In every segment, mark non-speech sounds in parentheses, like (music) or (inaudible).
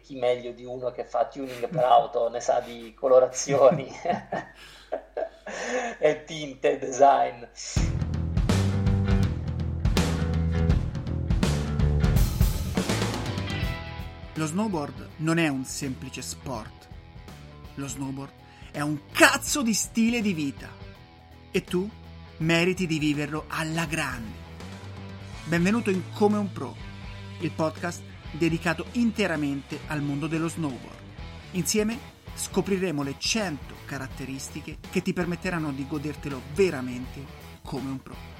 chi meglio di uno che fa tuning per auto ne sa di colorazioni (laughs) e tinte, design. Lo snowboard non è un semplice sport. Lo snowboard è un cazzo di stile di vita. E tu meriti di viverlo alla grande. Benvenuto in Come un Pro, il podcast dedicato interamente al mondo dello snowboard. Insieme scopriremo le 100 caratteristiche che ti permetteranno di godertelo veramente come un pro.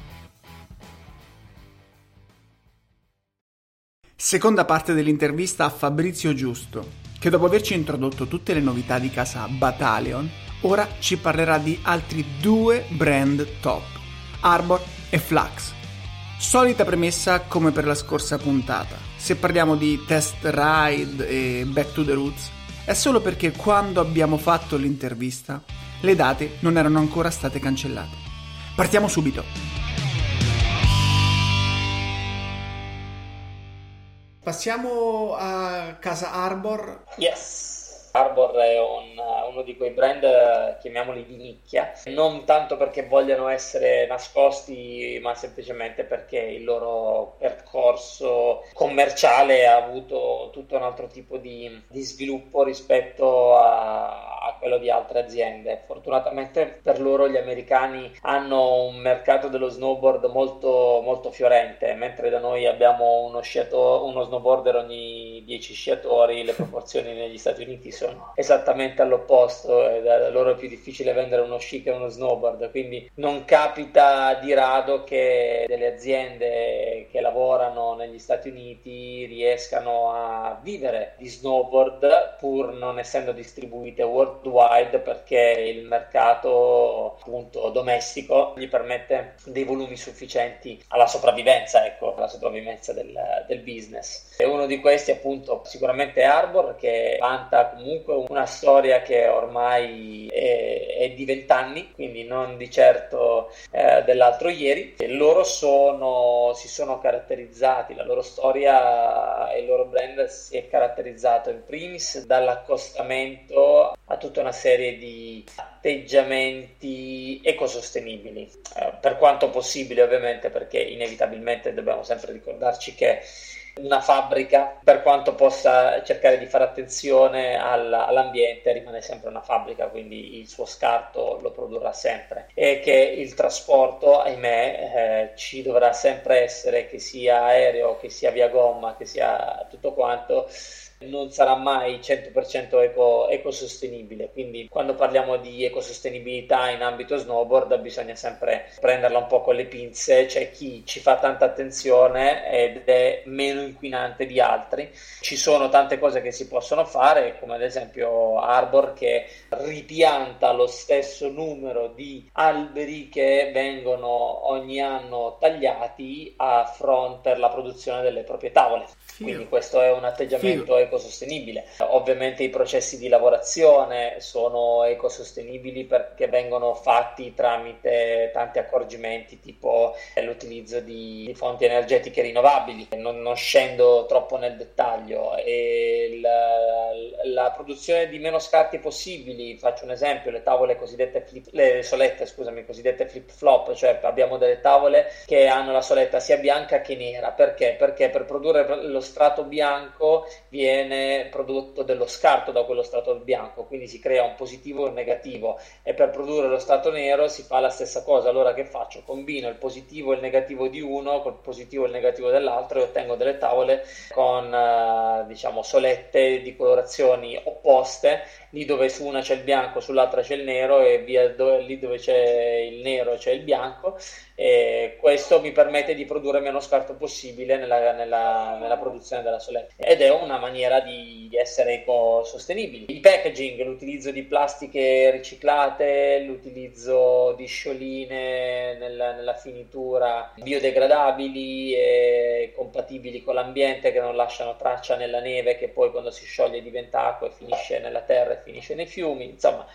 Seconda parte dell'intervista a Fabrizio Giusto, che dopo averci introdotto tutte le novità di casa Battalion, ora ci parlerà di altri due brand top, Arbor e Flux. Solita premessa come per la scorsa puntata. Se parliamo di test ride e back to the roots, è solo perché quando abbiamo fatto l'intervista le date non erano ancora state cancellate. Partiamo subito. Passiamo a casa Arbor. Yes. Arbor è un, uno di quei brand, chiamiamoli di nicchia, non tanto perché vogliano essere nascosti, ma semplicemente perché il loro percorso commerciale ha avuto tutto un altro tipo di, di sviluppo rispetto a, a quello di altre aziende. Fortunatamente per loro gli americani hanno un mercato dello snowboard molto, molto fiorente, mentre da noi abbiamo uno, sciato, uno snowboarder ogni 10 sciatori, le proporzioni negli Stati Uniti sono esattamente all'opposto e da loro è più difficile vendere uno sci che uno snowboard, quindi non capita di rado che delle aziende che lavorano negli Stati Uniti riescano a vivere di snowboard pur non essendo distribuite worldwide worldwide perché il mercato appunto domestico gli permette dei volumi sufficienti alla sopravvivenza, ecco, alla sopravvivenza del, del business. E uno di questi appunto sicuramente Arbor che vanta comunque una storia che ormai è, è di vent'anni, quindi non di certo eh, dell'altro ieri. E loro sono, si sono caratterizzati, la loro storia e il loro brand si è caratterizzato in primis dall'accostamento a tutta una serie di atteggiamenti ecosostenibili, eh, per quanto possibile ovviamente perché inevitabilmente dobbiamo sempre ricordarci che una fabbrica, per quanto possa cercare di fare attenzione all'ambiente, rimane sempre una fabbrica, quindi il suo scarto lo produrrà sempre. E che il trasporto, ahimè, eh, ci dovrà sempre essere, che sia aereo, che sia via gomma, che sia tutto quanto non sarà mai 100% eco, ecosostenibile. Quindi quando parliamo di ecosostenibilità in ambito snowboard bisogna sempre prenderla un po' con le pinze, c'è chi ci fa tanta attenzione ed è meno inquinante di altri. Ci sono tante cose che si possono fare, come ad esempio Arbor che ripianta lo stesso numero di alberi che vengono ogni anno tagliati a fronte per la produzione delle proprie tavole. Quindi questo è un atteggiamento Figo. Ecosostenibile. Ovviamente i processi di lavorazione sono ecosostenibili perché vengono fatti tramite tanti accorgimenti tipo l'utilizzo di, fonti energetiche rinnovabili. Non, non, scendo troppo nel dettaglio. E la, la, produzione di meno scarti possibili, faccio un esempio, le tavole cosiddette flip, le solette, scusami, cosiddette flip flop, cioè abbiamo delle tavole che hanno la soletta sia bianca che nera. Perché? Perché per produrre lo strato bianco viene prodotto dello scarto da quello strato bianco, quindi si crea un positivo e un negativo e per produrre lo strato nero si fa la stessa cosa. Allora che faccio? Combino il positivo e il negativo di uno col positivo e il negativo dell'altro e ottengo delle tavole con eh, diciamo solette di colorazioni opposte, lì dove su una c'è il bianco, sull'altra c'è il nero e via dove, lì dove c'è il nero c'è il bianco e questo mi permette di produrre meno scarto possibile nella, nella, nella produzione della soletta ed è una maniera di, essere ecosostenibili. Il packaging, l'utilizzo di plastiche riciclate, l'utilizzo di scioline nella, nella finitura biodegradabili e compatibili con l'ambiente che non lasciano traccia nella neve che poi quando si scioglie diventa acqua e finisce nella terra finisce nei fiumi, insomma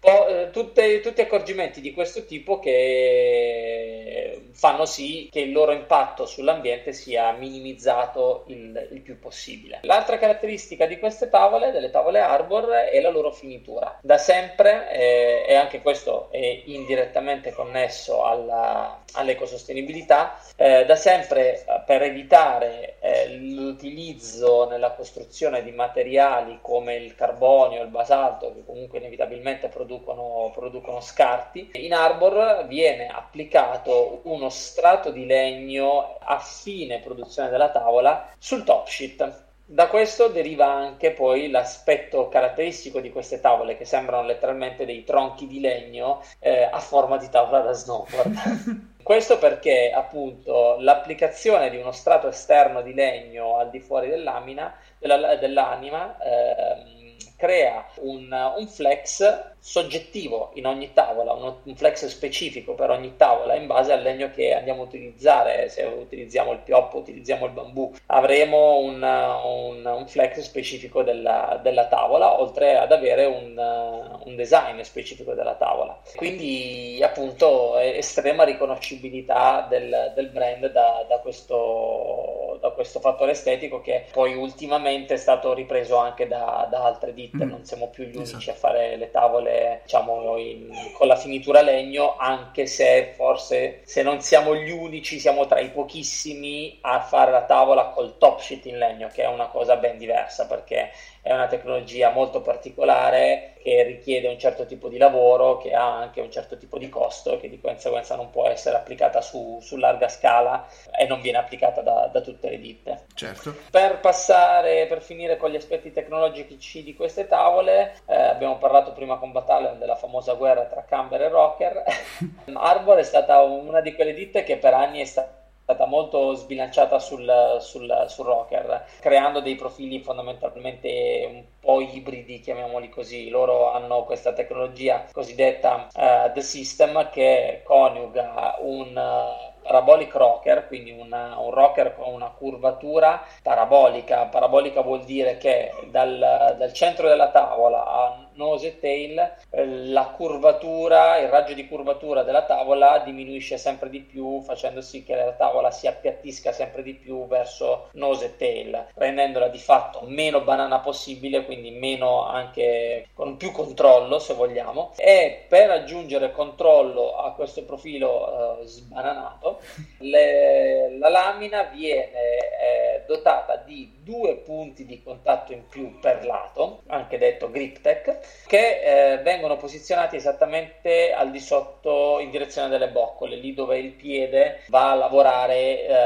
po- tutte, tutti accorgimenti di questo tipo che fanno sì che il loro impatto sull'ambiente sia minimizzato il, il, più possibile. L'altra caratteristica di queste tavole, delle tavole Arbor, è la loro finitura. Da sempre, eh, e anche questo è indirettamente connesso alla, all'ecosostenibilità, eh, da sempre per evitare eh, l'utilizzo nella costruzione di materiali come il carbonio, il basalto, che comunque inevitabilmente producono, producono scarti, in Arbor viene applicato uno strato di legno a fine produzione della tavola sul top sheet. Da questo deriva anche poi l'aspetto caratteristico di queste tavole che sembrano letteralmente dei tronchi di legno eh, a forma di tavola da snowboard. (laughs) Questo perché appunto l'applicazione di uno strato esterno di legno al di fuori dell'anima, della, dell'anima eh, crea un, un, flex soggettivo in ogni tavola, uno, un flex specifico per ogni tavola in base al legno che andiamo a utilizzare, se utilizziamo il pioppo, utilizziamo il bambù, avremo un, un, un flex specifico della, della, tavola, oltre ad avere un, design specifico della tavola. Quindi appunto estrema riconoscibilità del, del brand da, da, questo, da, questo, fattore estetico che poi ultimamente è stato ripreso anche da, da altre ditte mm. non siamo più gli unici esatto. a fare le tavole diciamo in, con la finitura legno, anche se forse se non siamo gli unici siamo tra i pochissimi a fare la tavola col top sheet in legno, che è una cosa ben diversa perché è una tecnologia molto particolare che richiede un certo tipo di lavoro, che ha anche un certo tipo di costo e che di conseguenza non può essere applicata su, su larga scala e non viene applicata da, da, tutte le ditte. Certo. Per passare, per finire con gli aspetti tecnologici di queste tavole, eh, abbiamo parlato prima con Battalion della famosa guerra tra Camber e Rocker. (laughs) Arbor è stata una di quelle ditte che per anni è stata stata molto sbilanciata sul, sul, sul, rocker, creando dei profili fondamentalmente un po' ibridi, chiamiamoli così. Loro hanno questa tecnologia cosiddetta uh, The System che coniuga un uh, parabolic rocker, quindi una, un rocker con una curvatura parabolica. Parabolica vuol dire che dal, dal centro della tavola a nose e tail, la curvatura, il raggio di curvatura della tavola diminuisce sempre di più, facendo sì che la tavola si appiattisca sempre di più verso nose e tail, rendendola di fatto meno banana possibile, quindi meno anche con più controllo se vogliamo. E per aggiungere controllo a questo profilo eh, sbananato, le, la lamina viene eh, dotata di due punti di contatto in più per lato, anche detto grip tech, che eh, vengono posizionati esattamente al di sotto in direzione delle boccole, lì dove il piede va a lavorare eh,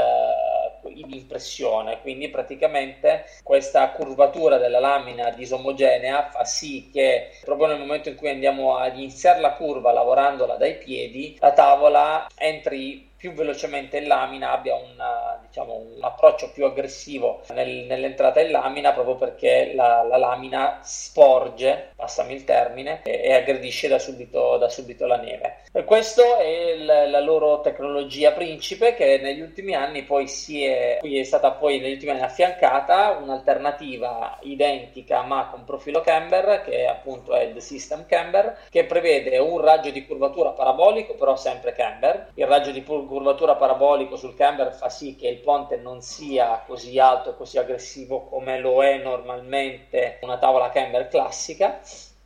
in impressione. Quindi praticamente questa curvatura della lamina disomogenea fa sì che proprio nel momento in cui andiamo ad iniziare la curva lavorandola dai piedi, la tavola entri più velocemente in lamina abbia una, diciamo, un approccio più aggressivo nel, nell'entrata in lamina proprio perché la, la, lamina sporge, passami il termine, e, e aggredisce da subito, da subito, la neve. E questa è la, la, loro tecnologia principe che negli ultimi anni poi si è, è stata poi negli ultimi anni affiancata un'alternativa identica ma con profilo camber che appunto è il System Camber che prevede un raggio di curvatura parabolico però sempre camber. Il raggio di curvatura parabolico sul camber fa sì che il ponte non sia così alto e così aggressivo come lo è normalmente una tavola camber classica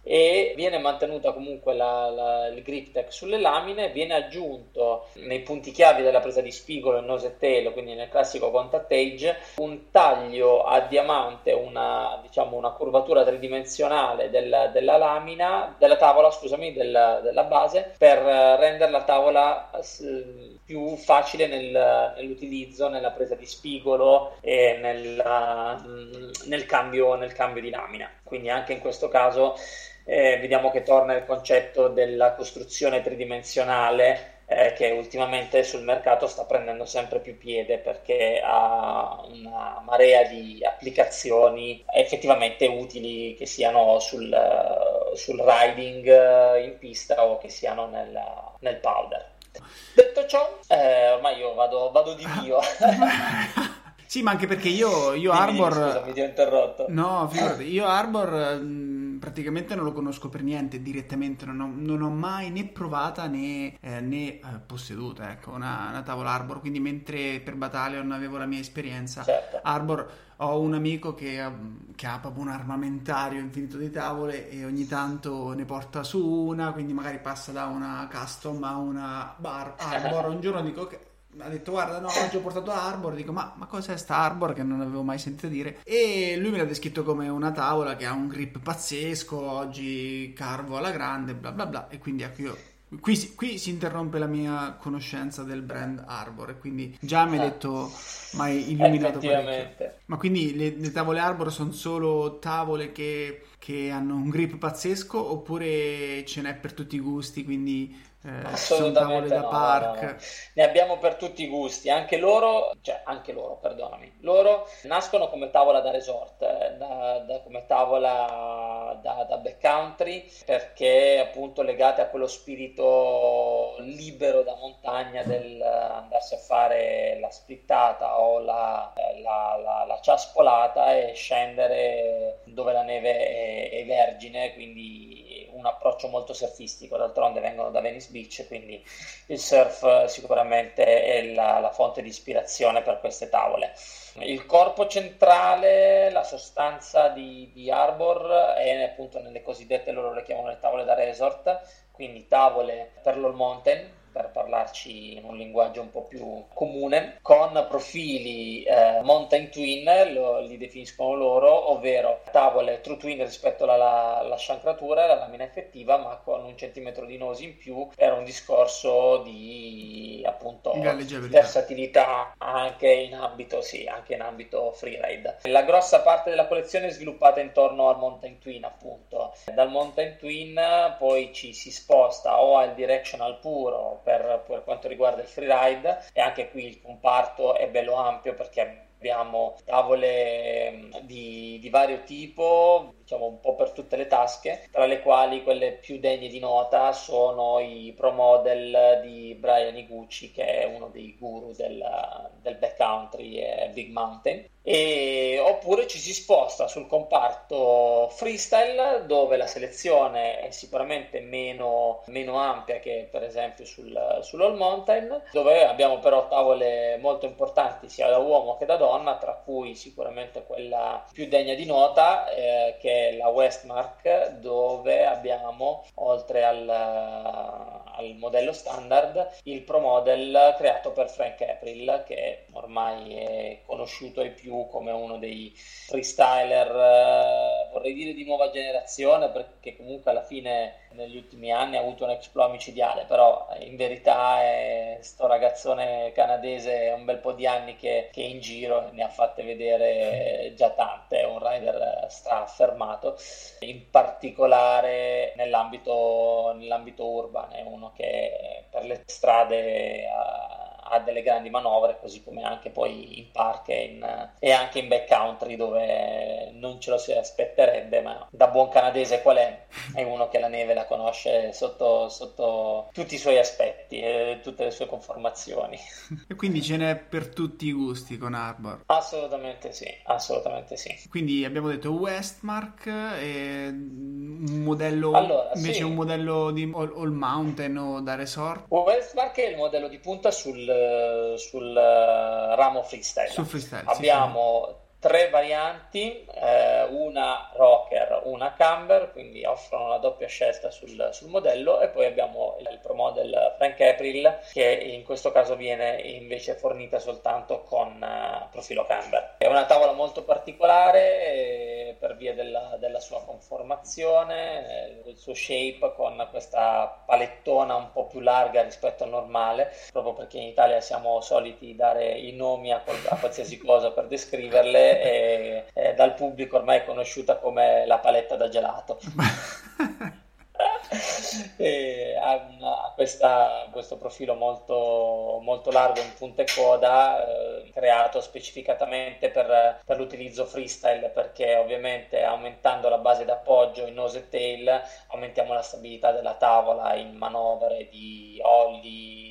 e viene mantenuta comunque la, la, il grip tech sulle lamine, viene aggiunto nei punti chiavi della presa di spigolo e nose tail, quindi nel classico contact edge, un taglio a diamante, una, diciamo, una curvatura tridimensionale della, della, lamina, della tavola, scusami, della, della base, per rendere la tavola più facile nel, nell'utilizzo, nella presa di spigolo e nel, nel, cambio, nel cambio di lamina. Quindi anche in questo caso eh, vediamo che torna il concetto della costruzione tridimensionale eh, che ultimamente sul mercato sta prendendo sempre più piede perché ha una marea di applicazioni effettivamente utili che siano sul, sul riding eh, in pista o che siano nel, nel powder. Detto ciò, eh, ormai io vado, vado di mio. (laughs) Sì, ma anche perché io, io Arbor... Scusa, mi ti ho interrotto. No, figurati, io Arbor praticamente non lo conosco per niente direttamente, non ho, non ho mai né provata né, eh, né eh, posseduta ecco, una, una, tavola Arbor, quindi mentre per Battalion avevo la mia esperienza certo. Arbor ho un amico che, che, ha proprio un armamentario infinito di tavole e ogni tanto ne porta su una, quindi magari passa da una custom a una bar Arbor. (laughs) Un giorno dico che ha detto guarda no oggi ho portato Arbor dico ma, ma cos'è sta Arbor che non avevo mai sentito dire? E lui me l'ha descritto come una tavola che ha un grip pazzesco oggi carvo alla grande bla bla bla. E quindi ecco io Qui, qui, si interrompe la mia conoscenza del brand Arbor e quindi già mi hai detto, mi hai illuminato parecchio. Ma quindi le, le, tavole Arbor sono solo tavole che, che, hanno un grip pazzesco oppure ce n'è per tutti i gusti, quindi eh, sono tavole da no, park. No, no. Ne abbiamo per tutti i gusti, anche loro, cioè anche loro, perdonami, loro nascono come tavola da resort, eh, da, da, come tavola da, da backcountry, perché appunto legate a quello spirito libero da montagna del andarsi a fare la splittata o la, la, la, la ciaspolata e scendere dove la neve è, è vergine, quindi un approccio molto surfistico, d'altronde vengono da Venice Beach, quindi il surf sicuramente è la, la fonte di ispirazione per queste tavole. Il corpo centrale, la sostanza di, di Arbor è appunto nelle cosiddette, loro le chiamano le tavole da resort, quindi tavole per l'all mountain, per parlarci in un linguaggio un po' più comune, con profili eh, mountain twin, lo, li definiscono loro, ovvero tavole true twin rispetto alla, alla sciancratura e alla lamina effettiva, ma con un centimetro di nosi in più per un discorso di appunto versatilità anche in ambito, sì, anche in ambito freeride. La grossa parte della collezione è sviluppata intorno al mountain twin, appunto. Dal mountain twin poi ci si sposta o al directional puro per, per quanto riguarda il freeride e anche qui il comparto è bello ampio perché abbiamo tavole mm, di, di, vario tipo, diciamo un po' per tutte le tasche, tra le quali quelle più degne di nota sono i Pro Model di Brian Iguchi, che è uno dei guru del, del backcountry e Big Mountain. E, oppure ci si sposta sul comparto freestyle dove la selezione è sicuramente meno, meno ampia che per esempio sul, sull'All Mountain dove abbiamo però tavole molto importanti sia da uomo che da donna tra cui sicuramente quella più degna di nota eh, che la Westmark dove abbiamo oltre al, al modello standard il Pro Model creato per Frank April che ormai è conosciuto ai più come uno dei freestyler, eh, vorrei dire di nuova generazione, perché comunque alla fine negli ultimi anni ha avuto un exploit micidiale, però in verità è sto ragazzone canadese un bel po' di anni che, che in giro ne ha fatte vedere già tante, è un rider straffermato, in particolare nell'ambito, nell'ambito urban, è uno che per le strade ha ha delle grandi manovre, così come anche poi in park e, in, e anche in backcountry dove non ce lo si aspetterebbe, ma da buon canadese qual è? È uno che la neve la conosce sotto, sotto tutti i suoi aspetti e tutte le sue conformazioni. E quindi ce n'è per tutti i gusti con Arbor? Assolutamente sì, assolutamente sì. Quindi abbiamo detto Westmark e un modello allora, invece sì. un modello di All, All Mountain o da resort? Westmark è il modello di punta sul sul eh, ramo freestyle. freestyle Abbiamo sì, tre varianti, eh, una rocker, una camber, quindi offrono la doppia scelta sul, sul modello e poi abbiamo il, Pro Model Frank April che in questo caso viene invece fornita soltanto con uh, profilo camber. È una tavola molto particolare eh, per via della, della sua conformazione, eh, il suo shape con questa palettona un po' più larga rispetto al normale, proprio perché in Italia siamo soliti dare i nomi a, a qualsiasi cosa per descriverle e, e dal pubblico ormai conosciuta come la paletta da gelato. (laughs) (laughs) ha, questa, questo profilo molto, molto, largo in punta e coda eh, creato specificatamente per, per, l'utilizzo freestyle perché ovviamente aumentando la base d'appoggio in nose e tail aumentiamo la stabilità della tavola in manovre di olli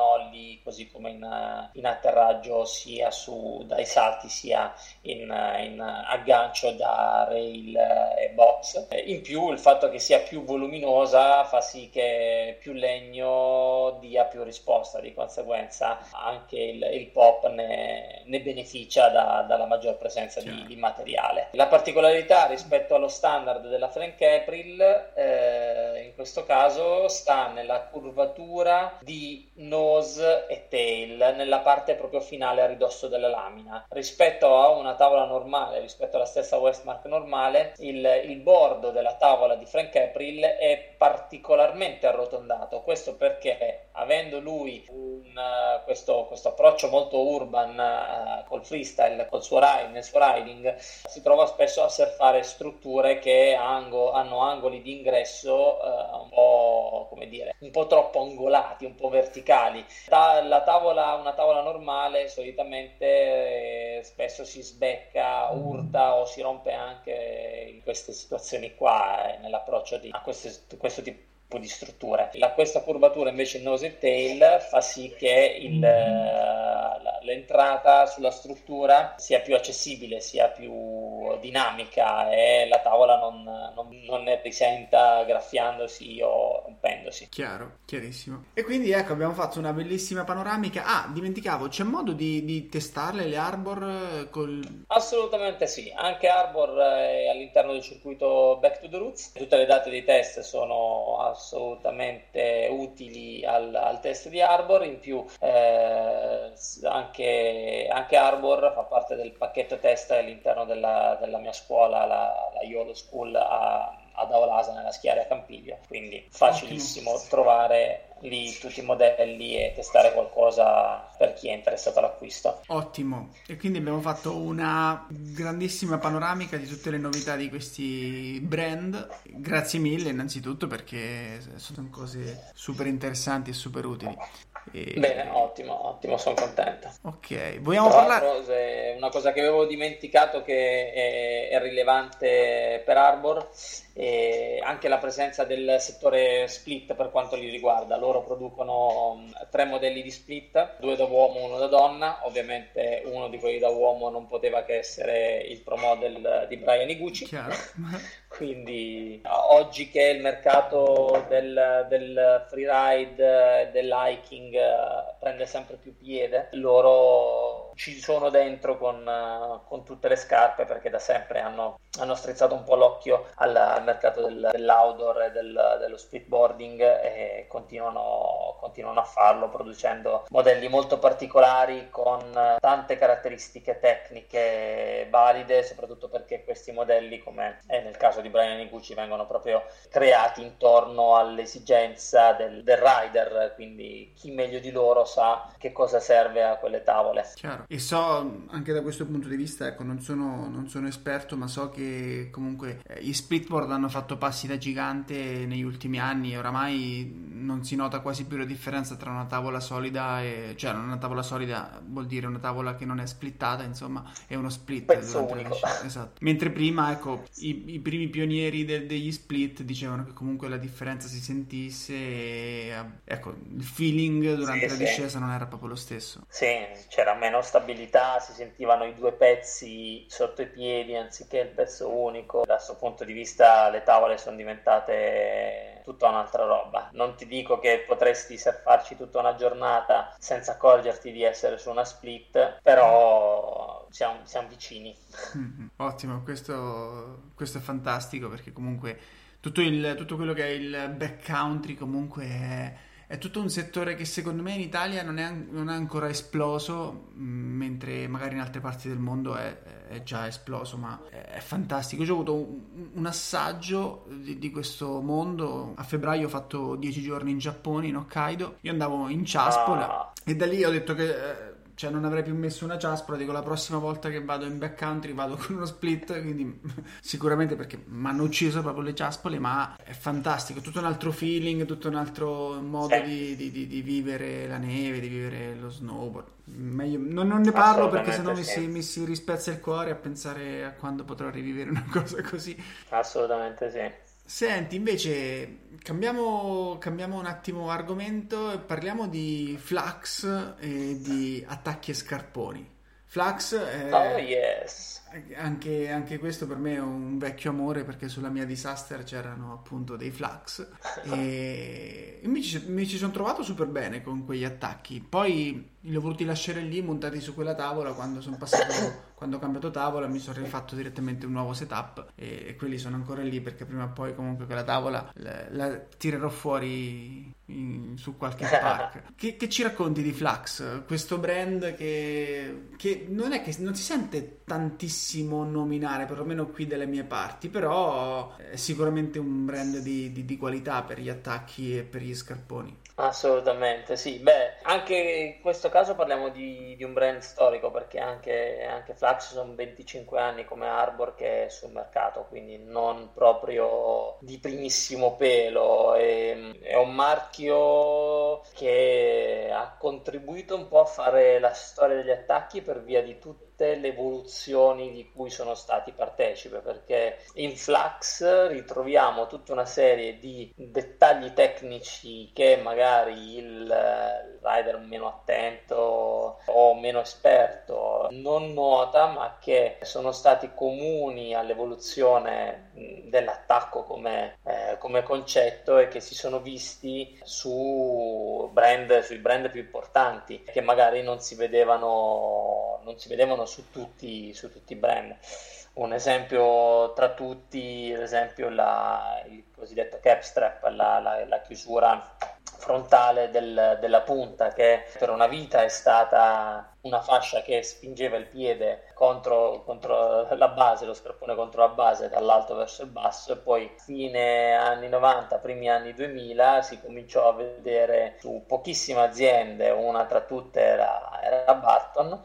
nolli così come in, in atterraggio sia su, dai salti sia in, in aggancio da rail e box. In più il fatto che sia più voluminosa fa sì che più legno dia più risposta, di conseguenza anche il, il pop ne, ne beneficia da, dalla maggior presenza di, di, materiale. La particolarità rispetto allo standard della Frank April eh, in questo caso sta nella curvatura di nose e tail nella parte proprio finale a ridosso della lamina. Rispetto a una tavola normale rispetto alla stessa Westmark normale il, il bordo della tavola di Frank April è particolarmente arrotondato. Questo perché avendo lui un, uh, questo, questo, approccio molto urban uh, col freestyle col suo ride, nel suo riding si trova spesso a surfare strutture che hanno, hanno angoli di ingresso uh, un po' come dire un po' troppo angolati un po' verticali. La tavola, una tavola normale solitamente eh, spesso si sbecca urta o si rompe anche in queste situazioni qua eh, nell'approccio di, a queste, questo tipo di strutture. La, questa curvatura invece nose e tail fa sì che il, l'entrata sulla struttura sia più accessibile, sia più dinamica e la tavola non, non, non ne risenta graffiandosi o rompendosi. Chiaro, chiarissimo. E quindi ecco, abbiamo fatto una bellissima panoramica. Ah, dimenticavo, c'è modo di, di testarle le Arbor col... Assolutamente sì, anche Arbor è all'interno del circuito Back to the Roots. Tutte le date dei test sono assolutamente utili al, al test di Arbor, in più eh, anche, anche, Arbor fa parte del pacchetto test all'interno della, della mia scuola, la, la YOLO School a, ad Aolasa nella schiera Campiglio, quindi facilissimo Ottimo. trovare lì tutti i modelli e testare qualcosa per chi è interessato all'acquisto. Ottimo, e quindi abbiamo fatto una grandissima panoramica di tutte le novità di questi brand. Grazie mille innanzitutto perché sono cose super interessanti e super utili. E... Bene, ottimo, ottimo, sono contento. Ok, vogliamo Tra parlare... Una cosa che avevo dimenticato che è, è rilevante per Arbor e anche la presenza del settore split per quanto li riguarda. Loro producono um, tre modelli di split, due da uomo, uno da donna. Ovviamente uno di quelli da uomo non poteva che essere il pro model di Brian Iguchi. (laughs) Quindi oggi che il mercato del, del freeride, dell'hiking uh, prende sempre più piede, loro ci sono dentro con, con, tutte le scarpe perché da sempre hanno, hanno strizzato un po' l'occhio al, al mercato del, dell'outdoor e del, dello speedboarding e continuano, continuano, a farlo producendo modelli molto particolari con tante caratteristiche tecniche valide soprattutto perché questi modelli come è nel caso di Brian Iguchi vengono proprio creati intorno all'esigenza del, del rider quindi chi meglio di loro sa che cosa serve a quelle tavole. Chiaro. E so anche da questo punto di vista, ecco, non sono, non sono esperto, ma so che comunque eh, gli splitboard hanno fatto passi da gigante negli ultimi anni e oramai non si nota quasi più la differenza tra una tavola solida e cioè una tavola solida vuol dire una tavola che non è splittata, insomma, è uno split Pezzo unico. Esatto. Mentre prima, ecco, i, i primi pionieri de, degli split dicevano che comunque la differenza si sentisse e ecco, il feeling durante sì, la discesa sì. non era proprio lo stesso. Sì, c'era meno stabilità stabilità, si sentivano i due pezzi sotto i piedi anziché il pezzo unico. Da questo punto di vista le tavole sono diventate tutta un'altra roba. Non ti dico che potresti surfarci tutta una giornata senza accorgerti di essere su una split, però siamo, siamo vicini. Mm-hmm. Ottimo, questo, questo, è fantastico perché comunque tutto, il, tutto quello che è il backcountry comunque è è tutto un settore che secondo me in Italia non è, non è ancora esploso, mm, mentre magari in altre parti del mondo è, è già esploso, ma è, fantastico. Io ho avuto un, un assaggio di, di, questo mondo. A febbraio ho fatto dieci giorni in Giappone, in Hokkaido. Io andavo in ciaspola ah. e da lì ho detto che... Cioè non avrei più messo una ciaspola, dico la prossima volta che vado in backcountry vado con uno split, quindi (laughs) sicuramente perché mi hanno ucciso proprio le ciaspole, ma è fantastico, tutto un altro feeling, tutto un altro modo di, di, di, di vivere la neve, di vivere lo snowboard. Meglio, non, non, ne parlo perché sennò sì. mi, si, mi si rispezza il cuore a pensare a quando potrò rivivere una (laughs) cosa così. Assolutamente sì. Senti, invece cambiamo, cambiamo un attimo argomento e parliamo di Flux e di attacchi e scarponi. Flux è... Oh yes! Anche, anche, questo per me è un vecchio amore perché sulla mia disaster c'erano appunto dei flux e (laughs) mi ci, mi ci sono trovato super bene con quegli attacchi. Poi li ho voluti lasciare lì montati su quella tavola quando sono passato quando ho cambiato tavola mi sono rifatto direttamente un nuovo setup e, e quelli sono ancora lì perché prima o poi comunque quella tavola la, la tirerò fuori in, su qualche (laughs) park. che, che, ci racconti di Flux? Questo brand che, che non è che non si sente tantissimo nominare, perlomeno qui dalle mie parti, però è sicuramente un brand di, di, di qualità per gli attacchi e per gli scarponi. Assolutamente, sì. Beh, anche in questo caso parliamo di, di un brand storico perché anche, anche, Flux sono 25 anni come Arbor che è sul mercato, quindi non proprio di primissimo pelo. È, è un marchio che ha contribuito un po' a fare la storia degli attacchi per via di tutti tutte le evoluzioni di cui sono stati partecipe, perché in Flux ritroviamo tutta una serie di dettagli tecnici che magari il rider meno attento o meno esperto non nota, ma che sono stati comuni all'evoluzione dell'attacco come, eh, come concetto e che si sono visti su brand, sui brand più importanti che magari non si vedevano, non si vedevano su tutti, su tutti i brand. Un esempio tra tutti, ad esempio la, il cosiddetto capstrap, la, la, la chiusura frontale del, della punta che per una vita è stata una fascia che spingeva il piede contro, contro, la base, lo scarpone contro la base dall'alto verso il basso e poi fine anni 90, primi anni 2000 si cominciò a vedere su pochissime aziende, una tra tutte era, era Barton,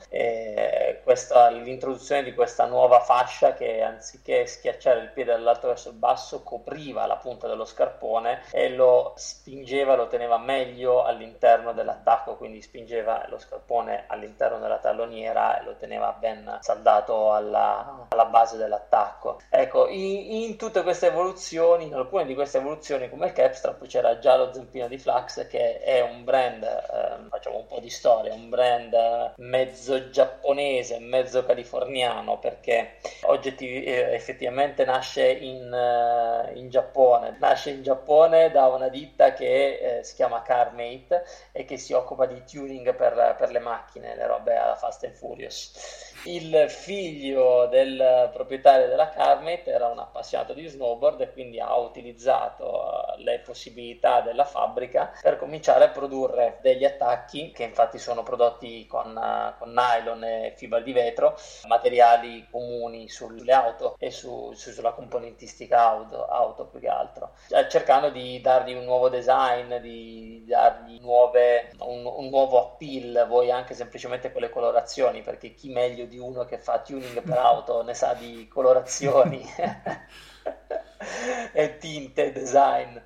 questa, l'introduzione di questa nuova fascia che anziché schiacciare il piede dall'alto verso il basso copriva la punta dello scarpone e lo spingeva, lo teneva meglio all'interno dell'attacco, quindi spingeva lo scarpone all'interno all'interno della talloniera e lo teneva ben saldato alla, alla base dell'attacco. Ecco, in, in, tutte queste evoluzioni, in alcune di queste evoluzioni come il Capstrap c'era già lo zampino di Flux che è un brand, eh, facciamo un po' di storia, un brand mezzo giapponese, mezzo californiano perché oggettiv- eh, effettivamente nasce in, uh, in, Giappone, nasce in Giappone da una ditta che eh, si chiama CarMate e che si occupa di tuning per, per le macchine, le robe alla Fast and Furious. Il figlio del proprietario della Carmate era un appassionato di snowboard e quindi ha utilizzato eh, le possibilità della fabbrica per cominciare a produrre degli attacchi che infatti sono prodotti con, eh, con nylon e fibra di vetro, materiali comuni sulle auto e su, su, sulla componentistica auto, auto più che altro, cioè, cercando di dargli un nuovo design, di dargli nuove, un, un nuovo appeal, voi anche semplicemente semplicemente con le colorazioni, perché chi meglio di uno che fa tuning per auto ne sa di colorazioni (laughs) (laughs) e tinte, design.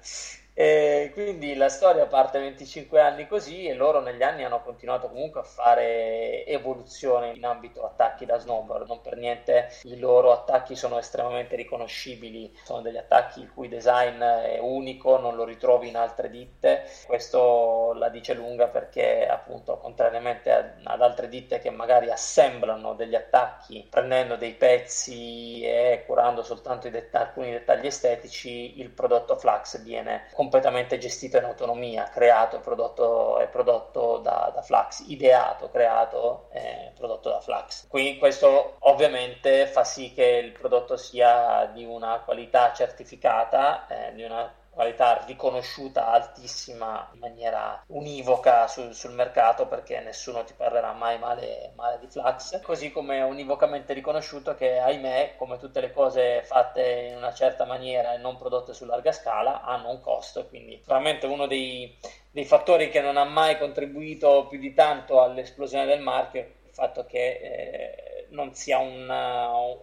E quindi la storia parte 25 anni così e loro negli anni hanno continuato comunque a fare evoluzione in ambito attacchi da snowboard. Non per niente i loro attacchi sono estremamente riconoscibili, sono degli attacchi il cui design è unico, non lo ritrovi in altre ditte. Questo la dice lunga perché appunto contrariamente ad altre ditte che magari assemblano degli attacchi prendendo dei pezzi e curando soltanto i dett- alcuni dettagli estetici, il prodotto Flux viene completamente completamente gestito in autonomia, creato e prodotto, prodotto da, da, Flux, ideato, creato e prodotto da Flux. Qui questo ovviamente fa sì che il prodotto sia di una qualità certificata, eh, di una qualità riconosciuta altissima in maniera univoca sul, sul, mercato perché nessuno ti parlerà mai male, male, di Flux, così come univocamente riconosciuto che ahimè come tutte le cose fatte in una certa maniera e non prodotte su larga scala hanno un costo, quindi veramente uno dei, dei fattori che non ha mai contribuito più di tanto all'esplosione del marchio è il fatto che eh, non sia un,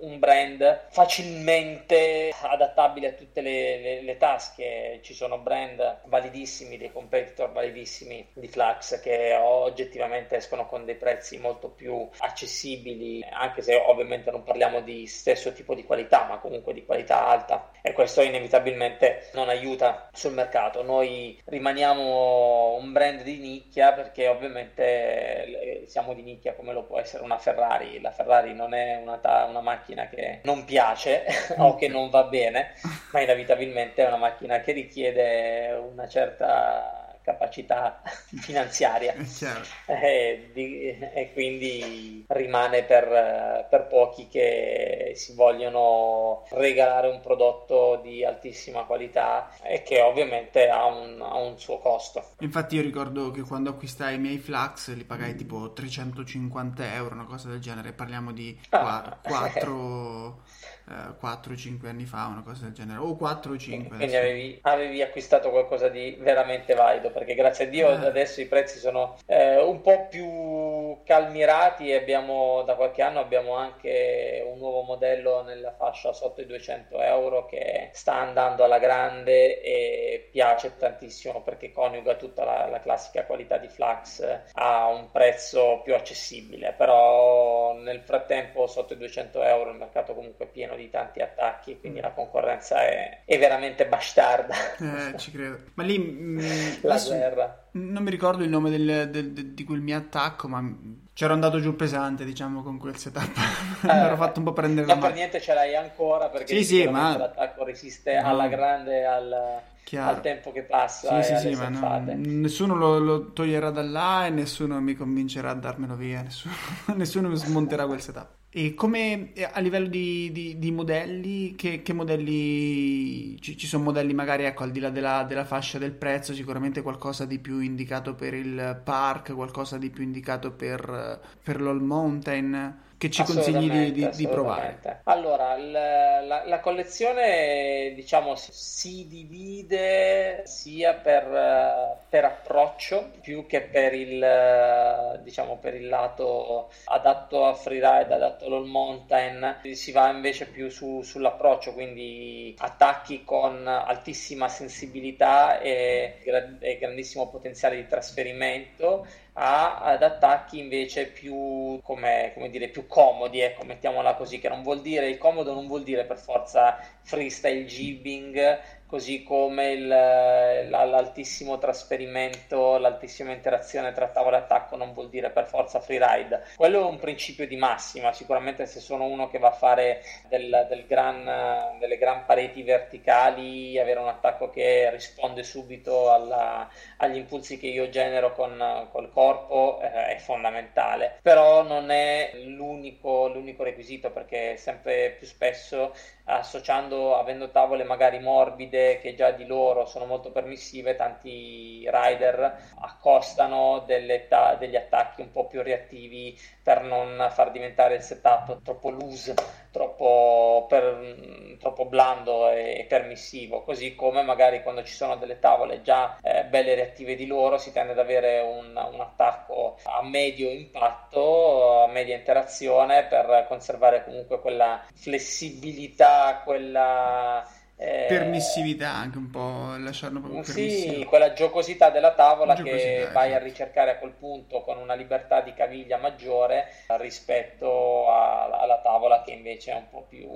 un brand facilmente adattabile a tutte le, le, le, tasche. Ci sono brand validissimi, dei competitor validissimi di Flux che oggettivamente escono con dei prezzi molto più accessibili, anche se ovviamente non parliamo di stesso tipo di qualità, ma comunque di qualità alta e questo inevitabilmente non aiuta sul mercato. Noi rimaniamo un brand di nicchia perché ovviamente siamo di nicchia come lo può essere una Ferrari. La Ferrari non è una, ta- una macchina che non piace (laughs) o che non va bene, ma inevitabilmente è una macchina che richiede una certa capacità (laughs) finanziaria e, di, e, quindi rimane per, per, pochi che si vogliono regalare un prodotto di altissima qualità e che ovviamente ha un, ha un suo costo. Infatti io ricordo che quando acquistai i miei Flux li pagai tipo 350 euro, una cosa del genere, parliamo di ah. (laughs) 4... 4-5 anni fa, una cosa del genere, o 4 o 5. Quindi avevi, avevi, acquistato qualcosa di veramente valido, perché grazie a Dio eh. adesso i prezzi sono eh, un po' più calmirati e abbiamo, da qualche anno abbiamo anche un nuovo modello nella fascia sotto i 200 euro che sta andando alla grande e piace tantissimo perché coniuga tutta la, la classica qualità di Flux a un prezzo più accessibile, però nel frattempo sotto i 200 euro il mercato comunque è pieno di tanti attacchi, quindi la concorrenza è, è veramente bastarda. Eh, ci credo. (laughs) Ma lì... Mh, mm, la guerra. Non mi ricordo il nome del, del, del, di quel mio attacco, ma c'ero andato giù pesante, diciamo, con quel setup. (laughs) mi ero eh, fatto un po' prendere la mano. Ma per niente ce l'hai ancora, perché sì, sì, ma... l'attacco resiste no. alla grande al... Chiaro. al tempo che passa. Sì, sì, sì, ma no, nessuno lo, lo, toglierà da là e nessuno mi convincerà a darmelo via, nessuno, (laughs) nessuno smonterà quel setup. E come a livello di, di, di modelli, che, che modelli ci, ci, sono modelli magari ecco, al di là della, della, fascia del prezzo, sicuramente qualcosa di più indicato per il park, qualcosa di più indicato per, per l'all mountain che ci consigli di, di, di, provare? Allora, la, la, la, collezione diciamo si divide sia per, per, approccio più che per il, diciamo, per il lato adatto a freeride, adatto all'all mountain, si va invece più su, sull'approccio, quindi attacchi con altissima sensibilità e, e grandissimo potenziale di trasferimento a, ad attacchi invece più, come, come dire, più comodi, ecco, mettiamola così, che non vuol dire, il comodo non vuol dire per forza freestyle jibbing, così come il, l'altissimo trasferimento, l'altissima interazione tra tavola e attacco non vuol dire per forza freeride. Quello è un principio di massima, sicuramente se sono uno che va a fare del, del gran, delle gran pareti verticali, avere un attacco che risponde subito alla, agli impulsi che io genero con col corpo eh, è fondamentale, però non è l'unico, l'unico requisito perché sempre più spesso associando, avendo tavole magari morbide che già di loro sono molto permissive, tanti rider accostano ta- degli attacchi un po' più reattivi per non far diventare il setup troppo loose, troppo, per, troppo blando e permissivo, così come magari quando ci sono delle tavole già eh, belle reattive di loro si tende ad avere un, un attacco a medio impatto, a media interazione per conservare comunque quella flessibilità quella eh, permissività anche un po', lasciarlo proprio Sì, quella giocosità della tavola giocosità, che vai a ricercare a quel punto con una libertà di caviglia maggiore rispetto a, alla tavola che invece è un po' più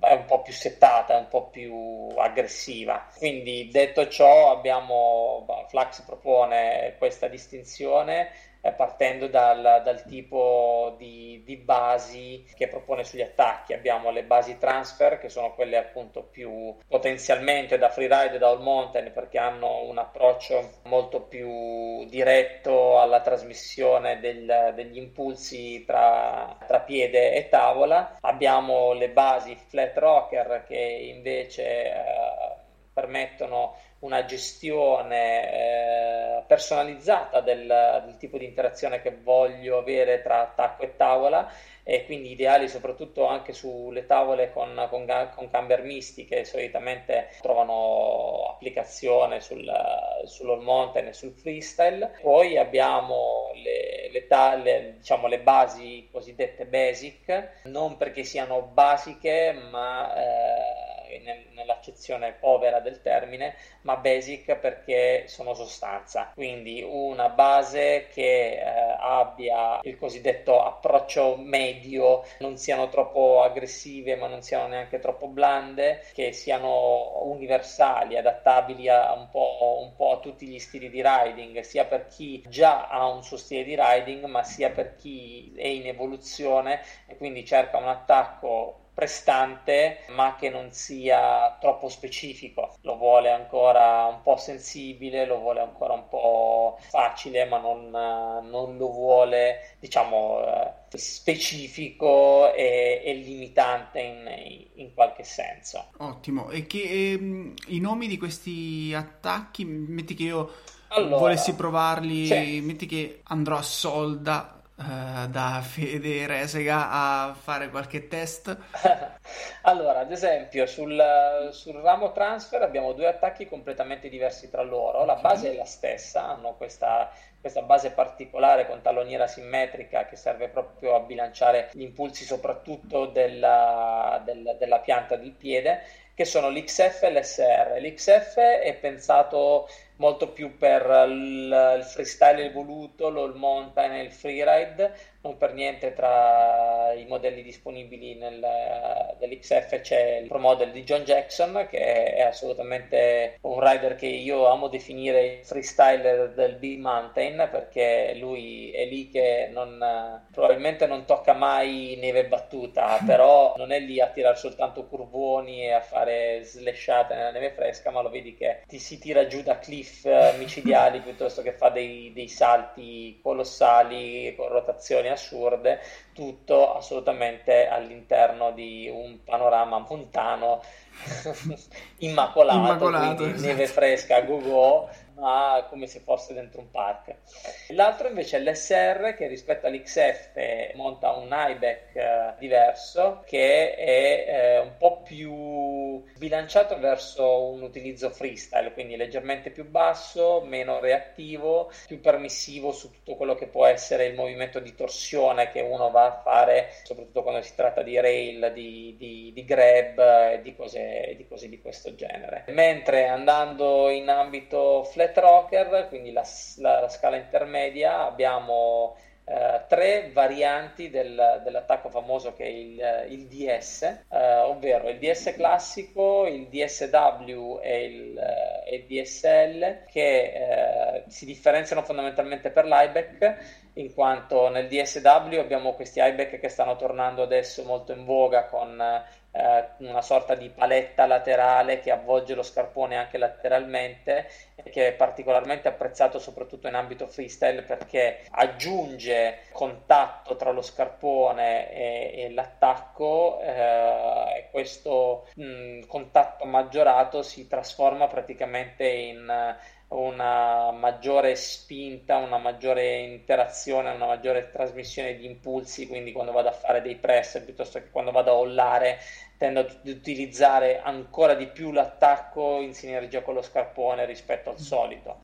è un po' più settata, un po' più aggressiva. Quindi detto ciò abbiamo Flux propone questa distinzione eh, partendo dal, dal tipo di, di, basi che propone sugli attacchi. Abbiamo le basi transfer, che sono quelle appunto più potenzialmente da freeride e da all mountain, perché hanno un approccio molto più diretto alla trasmissione del, degli impulsi tra, tra, piede e tavola. Abbiamo le basi flat rocker, che invece... Eh, permettono una gestione eh, personalizzata del, del, tipo di interazione che voglio avere tra attacco e tavola e quindi ideali soprattutto anche sulle tavole con, con, con camber misti che solitamente trovano applicazione sul, sull'all mountain e sul freestyle. Poi abbiamo le, le, le, diciamo, le basi cosiddette basic, non perché siano basiche ma... Eh, nel, nell'accezione povera del termine, ma basic perché sono sostanza. Quindi una base che eh, abbia il cosiddetto approccio medio, non siano troppo aggressive ma non siano neanche troppo blande, che siano universali, adattabili a un po', un po' a tutti gli stili di riding, sia per chi già ha un suo stile di riding, ma sia per chi è in evoluzione e quindi cerca un attacco prestante ma che non sia troppo specifico. Lo vuole ancora un po' sensibile lo vuole ancora un po' facile ma non, non lo vuole diciamo eh, specifico e, e limitante in, in, qualche senso. Ottimo. E che ehm, i nomi di questi attacchi metti che io allora, volessi provarli sì. metti che andrò a solda uh, da Fede Resega a fare qualche test? (laughs) allora, ad esempio, sul, sul, ramo transfer abbiamo due attacchi completamente diversi tra loro. La base è la stessa, hanno questa, questa base particolare con talloniera simmetrica che serve proprio a bilanciare gli impulsi soprattutto della, del, della pianta del piede che sono l'XF e l'SR. L'XF è pensato molto più per il, freestyle evoluto, l'all mountain e il freeride, non per niente tra i modelli disponibili nel, dell'XF c'è il Pro Model di John Jackson che è assolutamente un rider che io amo definire il freestyler del Big Mountain perché lui è lì che non, probabilmente non tocca mai neve battuta (laughs) però non è lì a tirare soltanto curvoni e a fare slashate nella neve fresca ma lo vedi che ti si tira giù da cliff micidiali (laughs) piuttosto che fa dei, dei salti colossali con rotazioni assurde, tutto assolutamente all'interno di un panorama montano (laughs) immacolato, immacolato esatto. neve fresca a go-go ma come se fosse dentro un park. L'altro invece è l'SR che rispetto all'XF monta un iBack eh, diverso che è eh, un po' più bilanciato verso un utilizzo freestyle, quindi leggermente più basso, meno reattivo, più permissivo su tutto quello che può essere il movimento di torsione che uno va a fare, soprattutto quando si tratta di rail, di, di, di grab e di cose, di cose di questo genere. Mentre andando in ambito flat flat quindi la, la, la scala intermedia, abbiamo eh, tre varianti del, dell'attacco famoso che è il, il DS, eh, ovvero il DS classico, il DSW e il, eh, il DSL, che eh, si differenziano fondamentalmente per l'IBEC in quanto nel DSW abbiamo questi iBack che stanno tornando adesso molto in voga con eh, una sorta di paletta laterale che avvolge lo scarpone anche lateralmente e che è particolarmente apprezzato soprattutto in ambito freestyle perché aggiunge contatto tra lo scarpone e, e l'attacco eh, e questo mh, contatto maggiorato si trasforma praticamente in una maggiore spinta, una maggiore interazione, una maggiore trasmissione di impulsi, quindi quando vado a fare dei press piuttosto che quando vado a hollare tendo ad utilizzare ancora di più l'attacco in sinergia con lo scarpone rispetto al solito.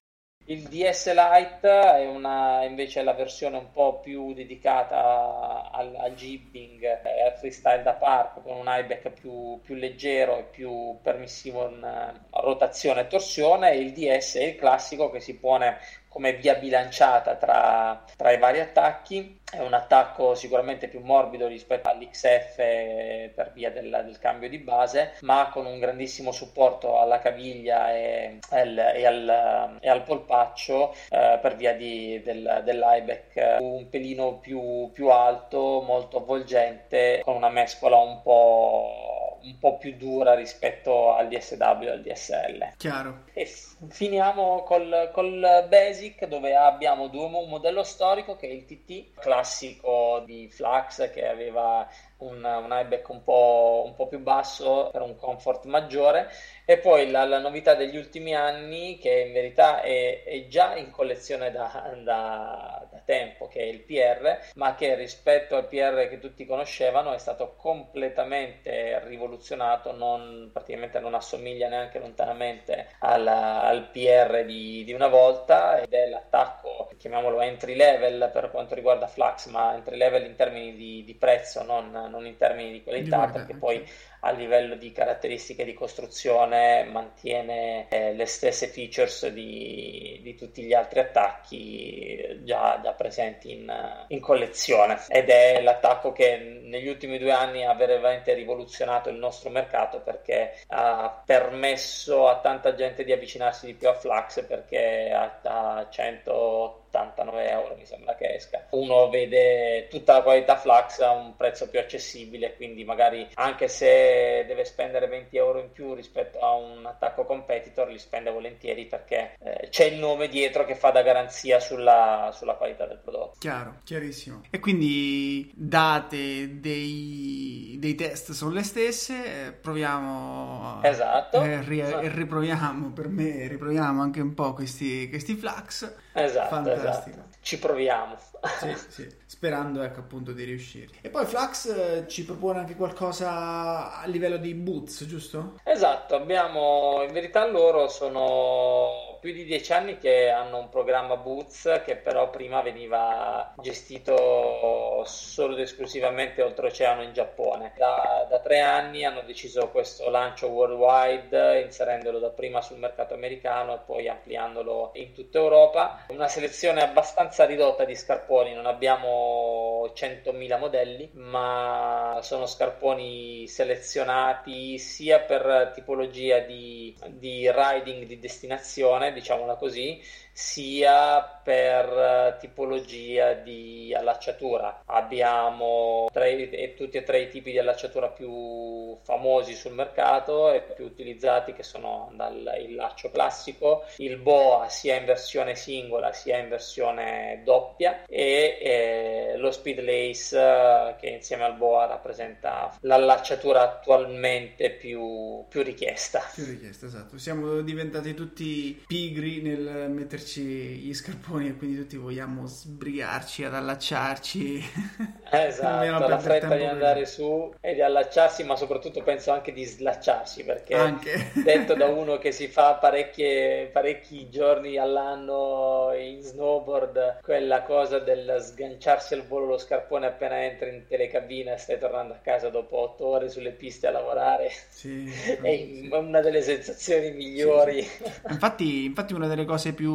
Il DS Lite è una, invece la versione un po' più dedicata al, al jibbing e al freestyle da park con un highback più, più leggero e più permissivo in uh, rotazione e torsione. Il DS è il classico che si pone come via bilanciata tra, tra, i vari attacchi. È un attacco sicuramente più morbido rispetto all'XF per via del, del cambio di base, ma con un grandissimo supporto alla caviglia e, e, al, e al, polpaccio eh, per via di, del, dell'ieback un pelino più, più alto, molto avvolgente, con una mescola un po' un po' più dura rispetto al DSW e al DSL. Chiaro. E finiamo col, col Basic dove abbiamo due, un modello storico che è il TT classico di Flux che aveva un, un highback un po', un po', più basso per un comfort maggiore. E poi la, la novità degli ultimi anni, che in verità è, è già in collezione da, da, da, tempo, che è il PR, ma che rispetto al PR che tutti conoscevano è stato completamente rivoluzionato, non, praticamente non assomiglia neanche lontanamente alla, al PR di, di una volta ed è l'attacco, chiamiamolo entry level per quanto riguarda Flux, ma entry level in termini di, di prezzo, non, non, in termini di qualità, di perché poi a livello di caratteristiche di costruzione mantiene eh, le stesse features di, di, tutti gli altri attacchi già, già presenti in, in, collezione. Ed è l'attacco che negli ultimi due anni ha veramente rivoluzionato il nostro mercato perché ha permesso a tanta gente di avvicinarsi di più a Flux perché a, a 100 89 euro mi sembra che esca. Uno vede tutta la qualità Flux a un prezzo più accessibile, quindi magari anche se deve spendere 20 euro in più rispetto a un attacco competitor, li spende volentieri perché eh, c'è il nome dietro che fa da garanzia sulla, sulla qualità del prodotto. Chiaro, chiarissimo. E quindi date dei, dei test sono le stesse, proviamo esatto. e, ri- e riproviamo per me, riproviamo anche un po' questi, questi Flux. Esatto fantastico. Ci proviamo. Sì, (laughs) sì. Sperando ecco appunto di riuscire. E poi Flux eh, ci propone anche qualcosa a livello di boots, giusto? Esatto, abbiamo in verità loro sono più di dieci anni che hanno un programma Boots che però prima veniva gestito solo ed esclusivamente oltreoceano in Giappone. Da, da tre anni hanno deciso questo lancio worldwide inserendolo dapprima sul mercato americano e poi ampliandolo in tutta Europa. Una selezione abbastanza ridotta di scarponi, non abbiamo 100.000 modelli, ma sono scarponi selezionati sia per tipologia di, di riding di destinazione diciamola così, sia per eh, tipologia di allacciatura. Abbiamo tre, tutti e tre i tipi di allacciatura più famosi sul mercato e più utilizzati che sono dal, il laccio classico, il boa sia in versione singola sia in versione doppia e eh, lo speed lace eh, che insieme al boa rappresenta l'allacciatura attualmente più, più richiesta. Più richiesta, esatto. Siamo diventati tutti pigri nel metterci metterci gli scarponi e quindi tutti vogliamo sbrigarci ad allacciarci. (laughs) Esatto, la fretta di andare su e di allacciarsi, ma soprattutto penso anche di slacciarsi, perché anche. (laughs) detto da uno che si fa parecchi giorni all'anno in snowboard, quella cosa del sganciarsi al volo lo scarpone appena entri in telecabina e stai tornando a casa dopo otto ore sulle piste a lavorare, sì, (laughs) è una delle sensazioni migliori. Sì, sì. Infatti, infatti una delle cose più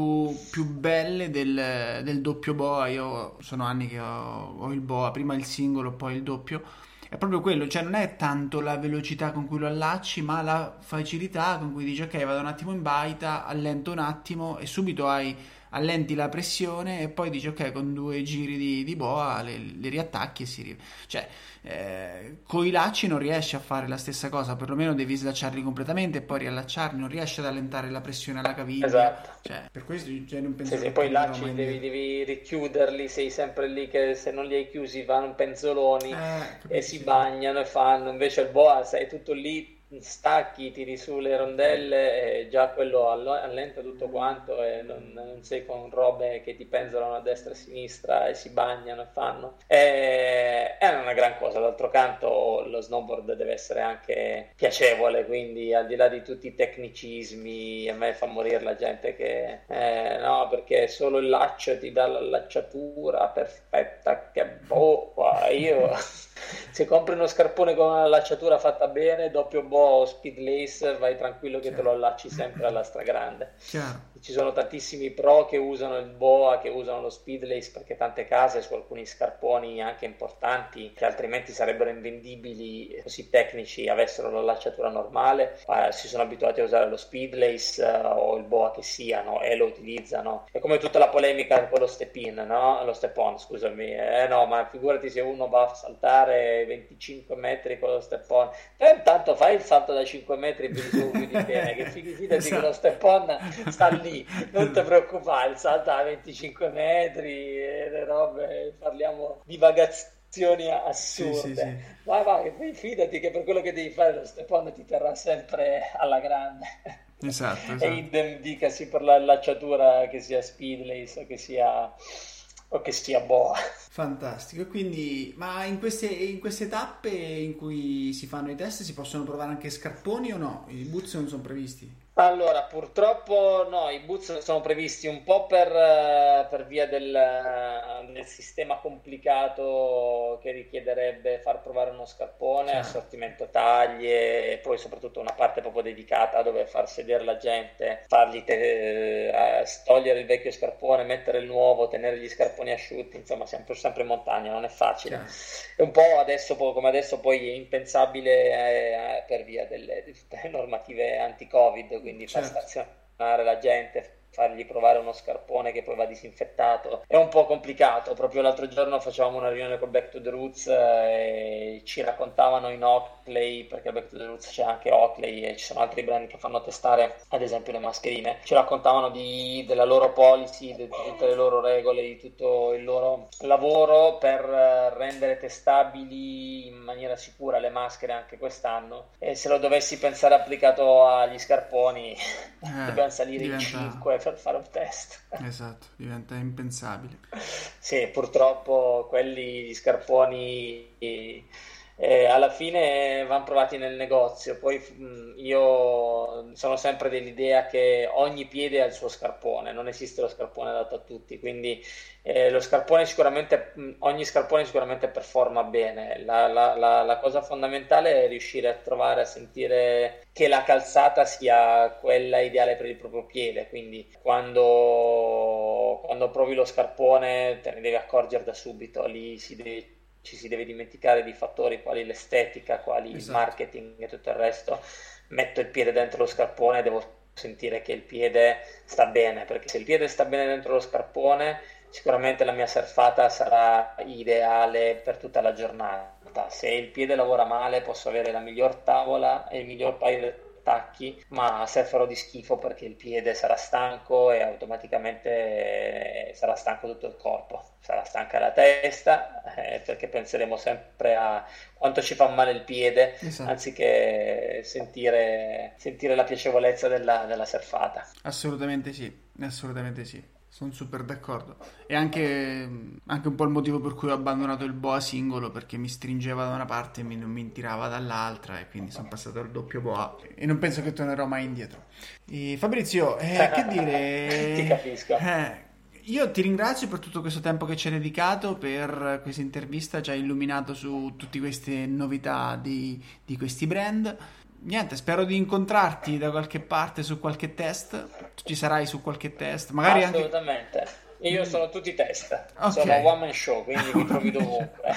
più, belle del, del, doppio boa. Io sono anni che ho, ho il boa, prima il singolo, poi il doppio. È proprio quello, cioè non è tanto la velocità con cui lo allacci, ma la facilità con cui dici ok, vado un attimo in baita, allento un attimo e subito hai allenti la pressione e poi dici ok con due giri di, di boa le, le, riattacchi e si ri... cioè eh, con i lacci non riesci a fare la stessa cosa perlomeno devi slacciarli completamente e poi riallacciarli non riesci ad allentare la pressione alla caviglia. Esatto. Cioè, per questo cioè, non penso sì, sì, poi i lacci devi, devi, richiuderli sei sempre lì che se non li hai chiusi vanno penzoloni eh, e si bagnano e fanno. Invece il boa sei tutto lì stacchi, tiri su le rondelle e già quello allenta tutto quanto e non, non, sei con robe che ti penzolano a destra e a sinistra e si bagnano e fanno. E, è una gran cosa. D'altro canto lo snowboard deve essere anche piacevole, quindi al di là di tutti i tecnicismi, a me fa morire la gente che eh, no, perché solo il laccio ti dà la lacciatura perfetta, che boh, io (laughs) se compri uno scarpone con una lacciatura fatta bene, doppio boh, speed lace, vai tranquillo che Chiaro. te lo allacci sempre alla stragrande. Chiaro ci sono tantissimi pro che usano il boa, che usano lo speedlace perché tante case su alcuni scarponi anche importanti che altrimenti sarebbero invendibili così tecnici avessero la lacciatura normale, eh, si sono abituati a usare lo speedlace eh, o il boa che siano e lo utilizzano. È come tutta la polemica con lo step in, no? Lo step on, scusami. Eh no, ma figurati se uno va a saltare 25 metri con lo step on. E intanto fai il salto da 5 metri più di, più di bene, che fidati esatto. che lo step on sta lì non ti preoccupare, salta a 25 metri e le robe, parliamo di vagazioni assurde. Sì, sì, sì. Vai, vai, fidati che per quello che devi fare lo stepone ti terrà sempre alla grande. Esatto, esatto. E idem dicasi per la lacciatura che sia Speedlace o che sia o che sia boa. Fantastico, quindi ma in queste, in queste, tappe in cui si fanno i test si possono provare anche scarponi o no? I boots non sono previsti? Allora, purtroppo no, i boots sono previsti un po' per, eh, per via del, del, sistema complicato che richiederebbe far provare uno scarpone, sì. assortimento taglie e poi soprattutto una parte proprio dedicata dove far sedere la gente, fargli te, eh, togliere il vecchio scarpone, mettere il nuovo, tenere gli scarponi asciutti, insomma sempre, sempre in montagna, non è facile. Sì. E un po' adesso, come adesso poi è impensabile eh, per via delle, delle normative anti-Covid quindi certo. far stazionare la gente, fargli provare uno scarpone che poi va disinfettato. È un po' complicato. Proprio l'altro giorno facevamo una riunione con Back to the Roots eh, e ci raccontavano in Oakley, perché Back to the Roots c'è anche Oakley e ci sono altri brand che fanno testare, ad esempio, le mascherine. Ci raccontavano di, della loro policy, di tutte le loro regole, di tutto il loro lavoro per rendere testabili in maniera sicura le maschere anche quest'anno. E se lo dovessi pensare applicato agli scarponi, (laughs) eh, dobbiamo salire diventa... in 5 per fare un test. (laughs) Esatto, diventa impensabile. sì, purtroppo quelli, gli scarponi eh, alla fine vanno provati nel negozio. Poi mh, io sono sempre dell'idea che ogni piede ha il suo scarpone, non esiste lo scarpone adatto a tutti, quindi eh, lo scarpone sicuramente, ogni scarpone sicuramente performa bene. La, la, la, la, cosa fondamentale è riuscire a trovare, a sentire che la calzata sia quella ideale per il proprio piede, quindi quando, quando provi lo scarpone te ne devi accorgere da subito, lì si deve ci si deve dimenticare di fattori quali l'estetica, quali esatto. il marketing e tutto il resto. Metto il piede dentro lo scarpone, devo sentire che il piede sta bene, perché se il piede sta bene dentro lo scarpone, sicuramente la mia surfata sarà ideale per tutta la giornata. Se il piede lavora male, posso avere la miglior tavola e il miglior paio attacchi, ma se farò di schifo perché il piede sarà stanco e automaticamente sarà stanco tutto il corpo, sarà stanca la testa eh, perché penseremo sempre a quanto ci fa male il piede esatto. anziché sentire, sentire, la piacevolezza della, della surfata. Assolutamente sì, assolutamente sì. Sono super d'accordo. E anche, anche, un po' il motivo per cui ho abbandonato il boa singolo perché mi stringeva da una parte e mi, non mi tirava dall'altra e quindi sono passato al doppio boa e non penso che tornerò mai indietro. E Fabrizio, eh, che dire? (laughs) ti capisco. Eh, io ti ringrazio per tutto questo tempo che ci hai dedicato, per questa intervista, ci hai illuminato su tutte queste novità di, di questi brand niente, spero di incontrarti da qualche parte su qualche test. Tu ci sarai su qualche test, magari Assolutamente. Anche... Io sono tutti test, okay. sono one man show, quindi mi trovi dovunque.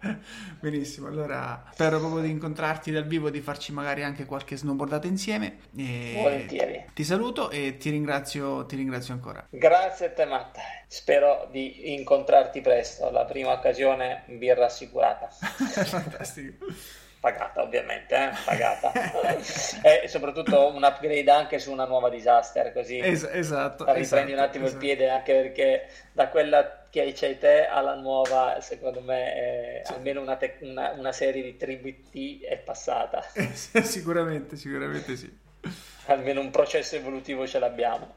(laughs) Benissimo, allora spero proprio di incontrarti dal vivo, di farci magari anche qualche snowboardata insieme. E Volentieri. Ti saluto e ti ringrazio, ti ringrazio ancora. Grazie a te Matta, spero di incontrarti presto, la prima occasione birra assicurata. (laughs) Fantastico pagata ovviamente, eh? pagata. (laughs) E soprattutto un upgrade anche su una nuova disaster così. Es- esatto, riprendi esatto, un attimo esatto. il piede anche perché da quella che c'hai te alla nuova secondo me sì. almeno una, te- una, una, serie di tributi è passata. Eh, (laughs) sicuramente sicuramente sì. Almeno un processo evolutivo ce l'abbiamo.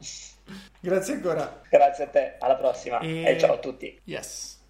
Grazie ancora. Grazie a te alla prossima. E, e ciao a tutti. yes